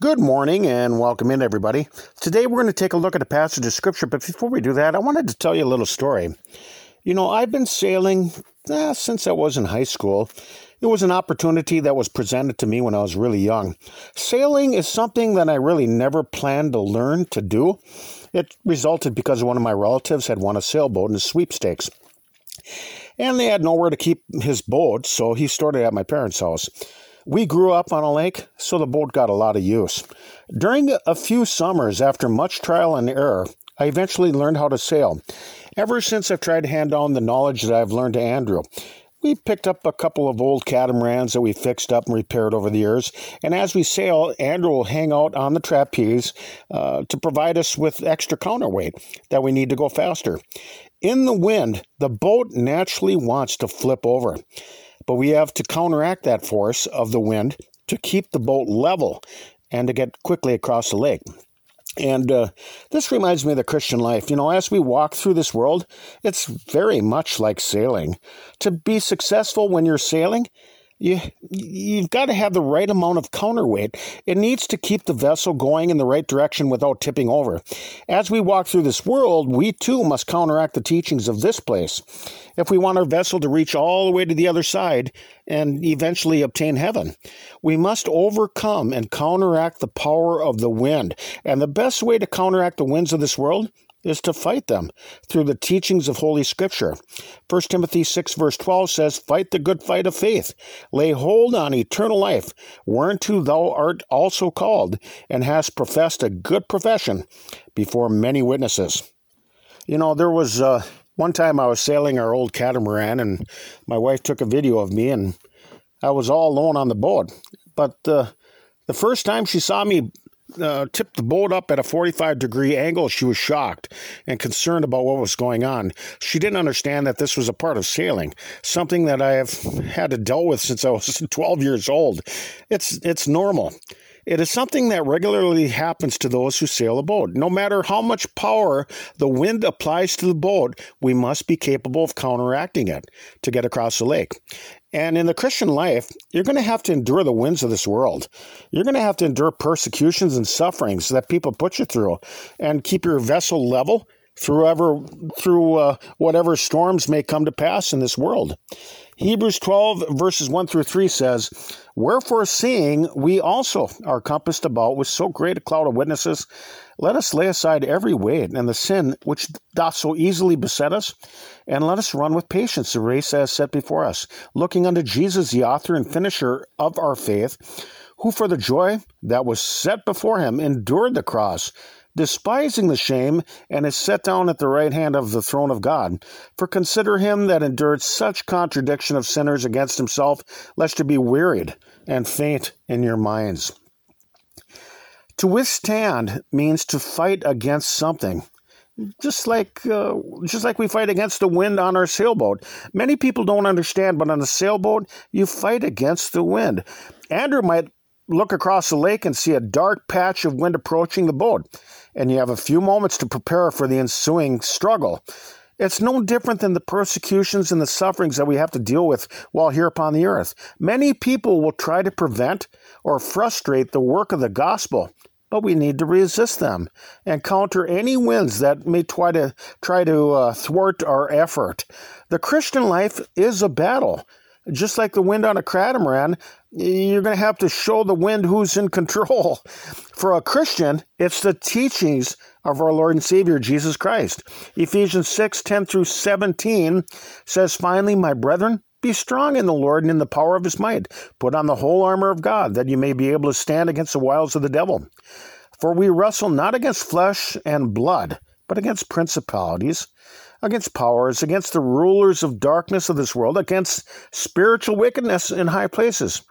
Good morning and welcome in, everybody. Today we're going to take a look at a passage of Scripture, but before we do that, I wanted to tell you a little story. You know, I've been sailing eh, since I was in high school. It was an opportunity that was presented to me when I was really young. Sailing is something that I really never planned to learn to do. It resulted because one of my relatives had won a sailboat in a sweepstakes. And they had nowhere to keep his boat, so he stored it at my parents' house. We grew up on a lake, so the boat got a lot of use. During a few summers, after much trial and error, I eventually learned how to sail. Ever since I've tried to hand on the knowledge that I've learned to Andrew. We picked up a couple of old catamarans that we fixed up and repaired over the years, and as we sail, Andrew will hang out on the trapeze uh, to provide us with extra counterweight that we need to go faster. In the wind, the boat naturally wants to flip over but we have to counteract that force of the wind to keep the boat level and to get quickly across the lake. And uh, this reminds me of the Christian life. You know, as we walk through this world, it's very much like sailing. To be successful when you're sailing, you you've got to have the right amount of counterweight. It needs to keep the vessel going in the right direction without tipping over. As we walk through this world, we too must counteract the teachings of this place. If we want our vessel to reach all the way to the other side and eventually obtain heaven, we must overcome and counteract the power of the wind. And the best way to counteract the winds of this world is to fight them through the teachings of Holy Scripture. 1 Timothy 6, verse 12 says, Fight the good fight of faith, lay hold on eternal life, whereunto thou art also called, and hast professed a good profession before many witnesses. You know, there was uh, one time I was sailing our old catamaran, and my wife took a video of me, and I was all alone on the boat. But uh, the first time she saw me uh, tipped the boat up at a 45 degree angle, she was shocked and concerned about what was going on. She didn't understand that this was a part of sailing, something that I have had to deal with since I was 12 years old. It's, it's normal. It is something that regularly happens to those who sail a boat. No matter how much power the wind applies to the boat, we must be capable of counteracting it to get across the lake. And in the Christian life, you're going to have to endure the winds of this world. You're going to have to endure persecutions and sufferings that people put you through and keep your vessel level through ever through uh, whatever storms may come to pass in this world. Hebrews 12 verses 1 through 3 says, Wherefore seeing we also are compassed about with so great a cloud of witnesses, let us lay aside every weight and the sin which doth so easily beset us, and let us run with patience the race as set before us, looking unto Jesus the author and finisher of our faith, who for the joy that was set before him endured the cross, despising the shame, and is set down at the right hand of the throne of God. For consider him that endured such contradiction of sinners against himself, lest you be wearied and faint in your minds. To withstand means to fight against something. Just like uh, just like we fight against the wind on our sailboat. Many people don't understand, but on a sailboat, you fight against the wind. Andrew might look across the lake and see a dark patch of wind approaching the boat, and you have a few moments to prepare for the ensuing struggle. It's no different than the persecutions and the sufferings that we have to deal with while here upon the earth. Many people will try to prevent or frustrate the work of the gospel, but we need to resist them and counter any winds that may try to try to uh, thwart our effort. The Christian life is a battle. Just like the wind on a catamaran, you're going to have to show the wind who's in control. For a Christian, it's the teachings of our Lord and Savior Jesus Christ. Ephesians 6 10 through 17 says, Finally, my brethren, be strong in the Lord and in the power of his might. Put on the whole armor of God, that you may be able to stand against the wiles of the devil. For we wrestle not against flesh and blood, but against principalities against powers, against the rulers of darkness of this world, against spiritual wickedness in high places.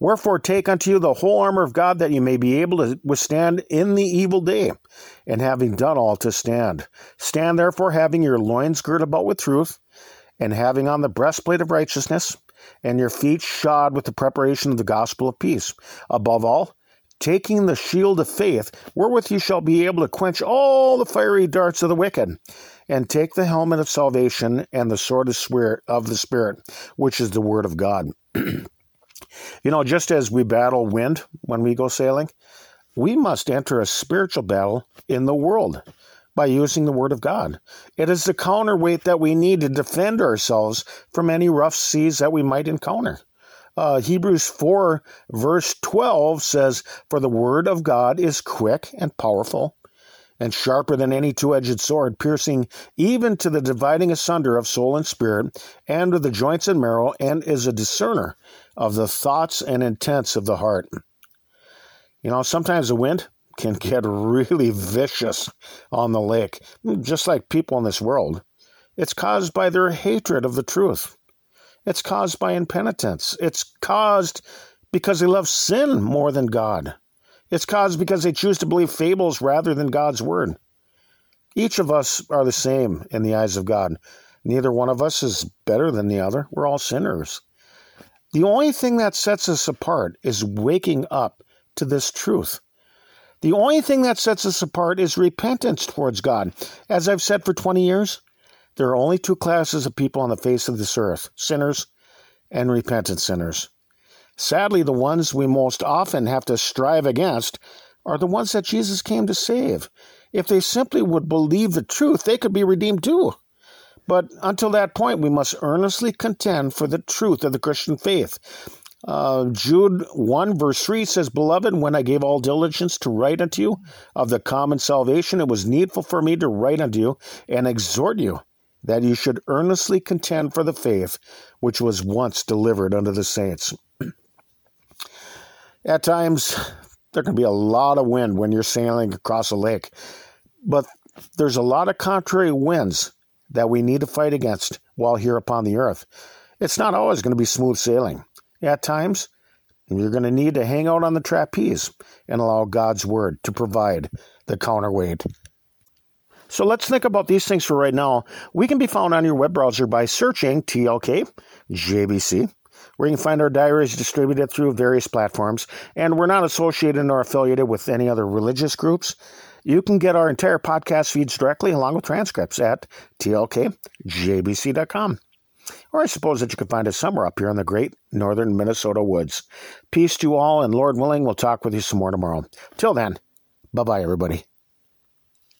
Wherefore, take unto you the whole armor of God, that you may be able to withstand in the evil day, and having done all to stand. Stand therefore, having your loins girt about with truth, and having on the breastplate of righteousness, and your feet shod with the preparation of the gospel of peace. Above all, taking the shield of faith, wherewith you shall be able to quench all the fiery darts of the wicked and take the helmet of salvation and the sword of spirit of the spirit, which is the word of God. you know, just as we battle wind when we go sailing, we must enter a spiritual battle in the world by using the Word of God. It is the counterweight that we need to defend ourselves from any rough seas that we might encounter. Uh, Hebrews 4, verse 12 says, For the Word of God is quick and powerful and sharper than any two edged sword, piercing even to the dividing asunder of soul and spirit, and of the joints and marrow, and is a discerner of the thoughts and intents of the heart. You know, sometimes the wind can get really vicious on the lake, just like people in this world. It's caused by their hatred of the truth. It's caused by impenitence. It's caused because they love sin more than God. It's caused because they choose to believe fables rather than God's word. Each of us are the same in the eyes of God. Neither one of us is better than the other. We're all sinners. The only thing that sets us apart is waking up to this truth. The only thing that sets us apart is repentance towards God. As I've said for 20 years, there are only two classes of people on the face of this earth sinners and repentant sinners. Sadly, the ones we most often have to strive against are the ones that Jesus came to save. If they simply would believe the truth, they could be redeemed too. But until that point, we must earnestly contend for the truth of the Christian faith. Uh, Jude 1, verse 3 says, Beloved, when I gave all diligence to write unto you of the common salvation, it was needful for me to write unto you and exhort you that you should earnestly contend for the faith which was once delivered unto the saints. At times, there can be a lot of wind when you're sailing across a lake, but there's a lot of contrary winds that we need to fight against while here upon the earth. It's not always going to be smooth sailing. At times, you're going to need to hang out on the trapeze and allow God's word to provide the counterweight. So let's think about these things for right now. We can be found on your web browser by searching TLK JBC, where you can find our diaries distributed through various platforms, and we're not associated nor affiliated with any other religious groups. You can get our entire podcast feeds directly along with transcripts at tlkjbc.com. Or I suppose that you can find us somewhere up here in the great northern Minnesota woods. Peace to all, and Lord willing, we'll talk with you some more tomorrow. Till then, bye bye, everybody.